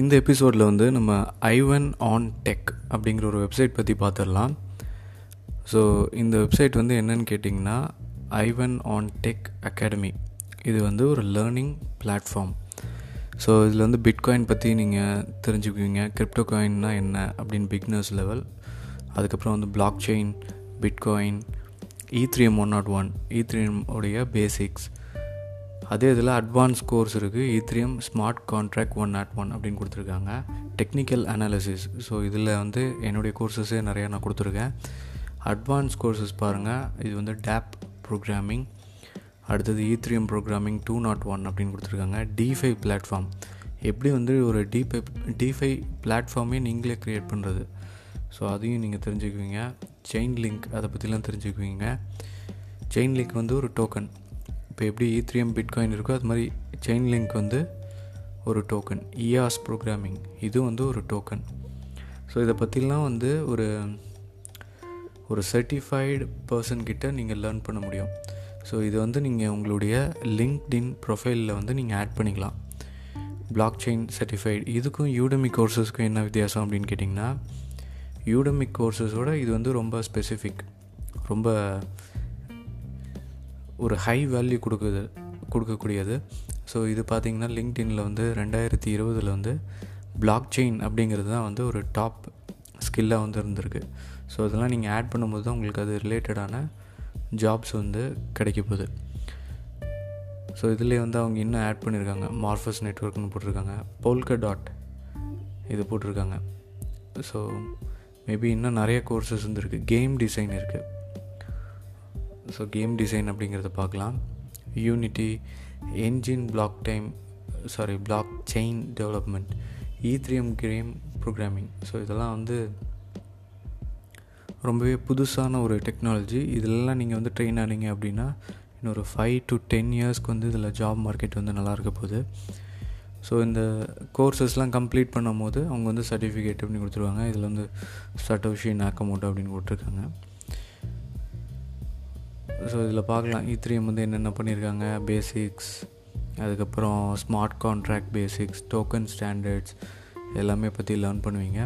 இந்த எபிசோடில் வந்து நம்ம ஐவன் ஆன் டெக் அப்படிங்கிற ஒரு வெப்சைட் பற்றி பார்த்துடலாம் ஸோ இந்த வெப்சைட் வந்து என்னன்னு கேட்டிங்கன்னா ஐவன் ஆன் டெக் அகாடமி. இது வந்து ஒரு லேர்னிங் பிளாட்ஃபார்ம் ஸோ இதில் வந்து பிட்காயின் பற்றி நீங்கள் தெரிஞ்சுக்குவீங்க. கிரிப்டோ காயின்னா என்ன அப்படின்னு பிக்னர்ஸ் லெவல் அதுக்கப்புறம் வந்து blockchain bitcoin E three M one not one E three உடைய பேசிக்ஸ் அதே இதில் அட்வான்ஸ் கோர்ஸ் இருக்குது Ethereum smart contract one not one அப்படின்னு கொடுத்துருக்காங்க. டெக்னிக்கல் அனாலிசிஸ் ஸோ இதில் வந்து என்னுடைய கோர்சஸே நிறையா நான் கொடுத்துருக்கேன். அட்வான்ஸ் கோர்சஸ் பாருங்கள் இது வந்து டேப் ப்ரோக்ராமிங் அடுத்தது Ethereum programming two not one அப்படின்னு கொடுத்துருக்காங்க. டிஃபை பிளாட்ஃபார்ம் எப்படி வந்து ஒரு டிஃபை டிஃபை பிளாட்ஃபார்மே நீங்களே க்ரியேட் பண்ணுறது ஸோ அதையும் நீங்கள் தெரிஞ்சுக்குவீங்க. செயின் லிங்க் அதை பற்றிலாம் தெரிஞ்சுக்குவீங்க. செயின் லிங்க் வந்து ஒரு டோக்கன் இப்போ எப்படி e ஈத்ரியம் பிட்காயின் இருக்கோ அது மாதிரி செயின் லிங்க் வந்து ஒரு டோக்கன் இஆஸ் ப்ரோக்ராமிங் இது வந்து ஒரு டோக்கன் ஸோ இதை பற்றிலாம் வந்து ஒரு ஒரு சர்டிஃபைடு பர்சன் கிட்ட நீங்கள் லேர்ன் பண்ண முடியும். ஸோ இது வந்து நீங்கள் உங்களுடைய லிங்க்டின் ப்ரொஃபைலில் வந்து நீங்கள் ஆட் பண்ணிக்கலாம். பிளாக் செயின் சர்டிஃபைடு இதுக்கும் யூடமி கோர்சஸ்க்கும் என்ன வித்தியாசம் அப்படின்னு கேட்டிங்கன்னா யூடமிக் கோர்சஸோட இது வந்து ரொம்ப ஸ்பெசிஃபிக் ரொம்ப ஒரு ஹை வேல்யூ கொடுக்குது கொடுக்கக்கூடியது. ஸோ இது பார்த்திங்கன்னா லிங்க்டின்னில் வந்து ரெண்டாயிரத்தி இருபதில் வந்து பிளாக் செயின் அப்படிங்கிறது தான் வந்து ஒரு டாப் ஸ்கில்லாக வந்து இருந்திருக்கு. ஸோ அதெல்லாம் நீங்கள் ஆட் பண்ணும்போது தான் உங்களுக்கு அது ரிலேட்டடான ஜாப்ஸ் வந்து கிடைக்க போகுது. ஸோ இதிலே வந்து அவங்க இன்னும் ஆட் பண்ணியிருக்காங்க மார்ஃபஸ் நெட்ஒர்க்னு போட்டிருக்காங்க. போல்க டாட் இது போட்டிருக்காங்க. ஸோ மேபி இன்னும் நிறைய கோர்சஸ் வந்துருக்கு கேம் டிசைன் இருக்குது ஸோ கேம் டிசைன் அப்படிங்கிறத பார்க்கலாம். Unity engine block time sorry blockchain development Ethereum Graeme game programming so இதெல்லாம் வந்து ரொம்பவே புதுசான ஒரு டெக்னாலஜி இதெல்லாம் நீங்கள் வந்து ட்ரெயின் ஆனீங்க அப்படின்னா இன்னொரு ஃபைவ் டு டென் இயர்ஸ்க்கு வந்து இதில் ஜாப் மார்க்கெட் வந்து நல்லா இருக்க போகுது. ஸோ இந்த கோர்சஸ்லாம் கம்ப்ளீட் பண்ணும் போது அவங்க வந்து சர்டிஃபிகேட் அப்படின்னு கொடுத்துருவாங்க. இதில் வந்து சட்டோஷி நாக்கமோட்டோ அப்படின்னு கொடுத்துருக்காங்க ஸோ இதில் பார்க்கலாம். E இ வந்து என்னென்ன பண்ணியிருக்காங்க பேசிக்ஸ் அதுக்கப்புறம் smart contract basics token standards எல்லாமே பற்றி லேர்ன் பண்ணுவீங்க.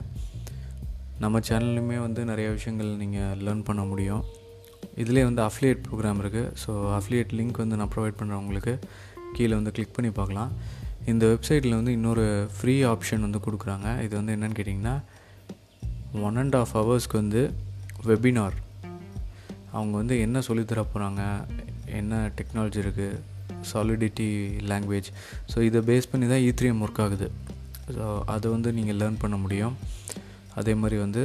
நம்ம சேனல்லையுமே வந்து நிறைய விஷயங்கள் நீங்கள் லேர்ன் பண்ண முடியும். இதிலே வந்து அஃப்லியேட் ப்ரோக்ராம் இருக்குது ஸோ அஃப்லியேட் லிங்க் வந்து நான் ப்ரொவைட் பண்ணுறேன் உங்களுக்கு. கீழே வந்து கிளிக் பண்ணி பார்க்கலாம். இந்த வெப்சைட்டில் வந்து இன்னொரு ஃப்ரீ ஆப்ஷன் வந்து கொடுக்குறாங்க. இது வந்து என்னென்னு கேட்டிங்கன்னா ஒன் அண்ட் ஆஃப் ஹவர்ஸ்க்கு வந்து வெபினார் அவங்க வந்து என்ன சொல்லித்தர போகிறாங்க என்ன டெக்னாலஜி இருக்குது சாலிடிட்டி லாங்குவேஜ் ஸோ இதை பேஸ் பண்ணி தான் e ஈத்ரியம் ஒர்க் ஆகுது. ஸோ அதை வந்து நீங்கள் லேர்ன் பண்ண முடியும். அதே மாதிரி வந்து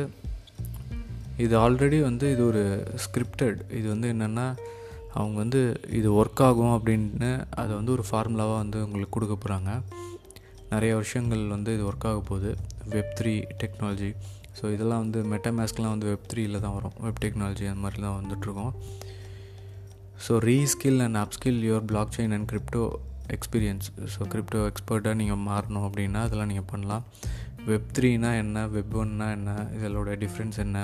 இது ஆல்ரெடி வந்து இது ஒரு ஸ்கிரிப்டட் இது வந்து என்னென்னா அவங்க வந்து இது ஒர்க் ஆகும் அப்படின்னு அதை வந்து ஒரு ஃபார்முலாவாக வந்து உங்களுக்கு கொடுக்க போகிறாங்க நிறைய வருஷங்கள் வந்து இது ஒர்க் ஆக போகுது. வெப் த்ரீ டெக்னாலஜி ஸோ இதெல்லாம் வந்து மெட்டமேஸ்க்லாம் வந்து வெப் த்ரீயில் தான் வரும். வெப் டெக்னாலஜி அந்த மாதிரி தான் வந்துட்ருக்கோம் so reskill and upskill your blockchain and crypto experience so crypto எக்ஸ்பர்ட்டாக நீங்கள் மாறணும் அப்படின்னா அதெல்லாம் நீங்கள் பண்ணலாம். வெப் த்ரீனா என்ன? வெப் ஒன்னா என்ன? இதோட டிஃப்ரென்ஸ் என்ன?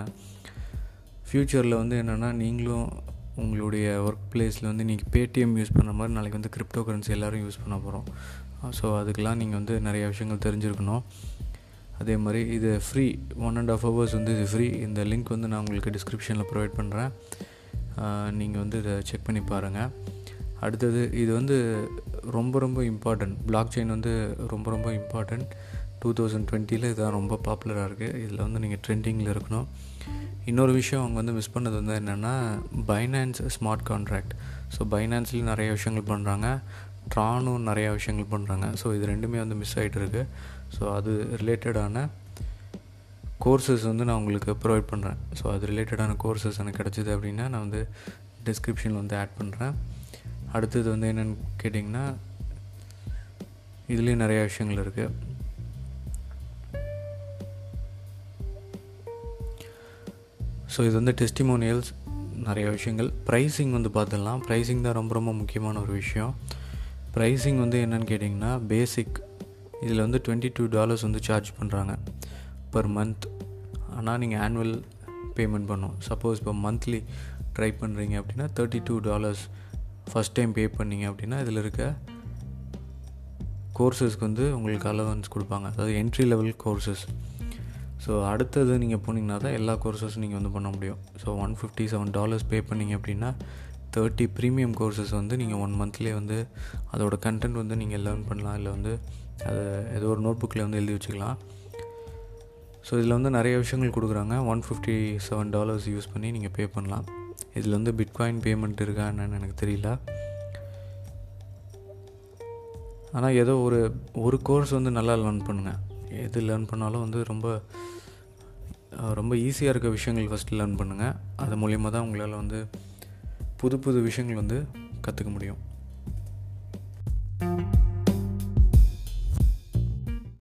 ஃப்யூச்சரில் வந்து என்னென்னா நீங்களும் உங்களுடைய ஒர்க் பிளேஸில் வந்து நீங்கள் பேடிஎம் யூஸ் பண்ணுற மாதிரி நாளைக்கு வந்து கிரிப்டோ கரன்சி எல்லோரும் யூஸ் பண்ண போகிறோம் ஸோ அதுக்கெலாம் நீங்கள் வந்து நிறைய விஷயங்கள் தெரிஞ்சிருக்கணும். அதே மாதிரி இது free one and half hours வந்து இது ஃப்ரீ இந்த லிங்க் வந்து நான் உங்களுக்கு டிஸ்கிரிப்ஷனில் ப்ரொவைட் பண்ணுறேன் நீங்கள் வந்து இதை செக் பண்ணி பாருங்கள் அடுத்தது இது வந்து ரொம்ப ரொம்ப இம்பார்ட்டண்ட் பிளாக் செயின் வந்து ரொம்ப ரொம்ப இம்பார்ட்டண்ட் டூ தௌசண்ட் டுவெண்ட்டியில் இதுதான் ரொம்ப பாப்புலராக இருக்குது இதில் வந்து நீங்கள் ட்ரெண்டிங்கில் இருக்கணும். இன்னொரு விஷயம் அவங்க வந்து மிஸ் பண்ணது வந்து என்னென்னா பைனான்ஸ் ஸ்மார்ட் கான்ட்ராக்ட் ஸோ பைனான்ஸ்லேயும் நிறைய விஷயங்கள் பண்ணுறாங்க ட்ரானும் நிறையா விஷயங்கள் பண்ணுறாங்க ஸோ இது ரெண்டுமே வந்து மிஸ் ஆகிட்டு இருக்குது ஸோ அது ரிலேட்டடான கோர்சஸ் வந்து நான் உங்களுக்கு ப்ரொவைட் பண்ணுறேன் ஸோ அது ரிலேட்டடான கோர்சஸ் எனக்கு கிடச்சிது அப்படின்னா நான் வந்து டிஸ்கிரிப்ஷனில் வந்து ஆட் பண்ணுறேன் அடுத்தது வந்து என்னென்னு கேட்டிங்கன்னா இதுலேயும் நிறையா விஷயங்கள் இருக்குது ஸோ இது வந்து டெஸ்டிமோனியல்ஸ் நிறைய விஷயங்கள். ப்ரைஸிங் வந்து பார்த்துடலாம். ப்ரைஸிங் தான் ரொம்ப ரொம்ப முக்கியமான ஒரு விஷயம். ப்ரைஸிங் வந்து என்னென்னு கேட்டிங்கன்னா பேசிக் இதில் வந்து டுவெண்ட்டி டூ டாலர்ஸ் வந்து சார்ஜ் பண்ணுறாங்க பர் மந்த் ஆனால் நீங்கள் ஆனுவல் பேமெண்ட் பண்ணும். சப்போஸ் இப்போ மந்த்லி ட்ரை பண்ணுறீங்க அப்படின்னா thirty two dollars first time pay பண்ணீங்க அப்படின்னா இதில் இருக்க கோர்சஸ்க்கு வந்து உங்களுக்கு அலவன்ஸ் கொடுப்பாங்க. அதாவது என்ட்ரி லெவல் கோர்சஸ் ஸோ அடுத்தது நீங்கள் போனீங்கன்னா தான் எல்லா கோர்சஸும் நீங்கள் வந்து பண்ண முடியும். So one fifty seven dollars pay பண்ணிங்க அப்படின்னா தேர்ட்டி ப்ரீமியம் கோர்சஸ் வந்து நீங்கள் ஒன் மந்த்லேயே வந்து அதோட கண்டென்ட் வந்து நீங்கள் லேர்ன் பண்ணலாம். இல்லை வந்து அதை ஏதோ ஒரு நோட் புக்கில் வந்து எழுதி வச்சுக்கலாம். ஸோ இதில் வந்து நிறைய விஷயங்கள் கொடுக்குறாங்க. One fifty seven dollars use பண்ணி நீங்கள் பே பண்ணலாம். இதில் வந்து பிட்காயின் பேமெண்ட் இருக்கா என்னன்னு எனக்கு தெரியல. ஆனால் ஏதோ ஒரு ஒரு கோர்ஸ் வந்து நல்லா லேர்ன் பண்ணுங்கள் எது லேர்ன் பண்ணாலும் வந்து ரொம்ப ரொம்ப ஈஸியாக இருக்க விஷயங்கள் ஃபஸ்ட்டு லேர்ன் பண்ணுங்கள் அது மூலிமா தான் உங்களால் வந்து புது புது விஷயங்கள் வந்து கற்றுக்க முடியும்.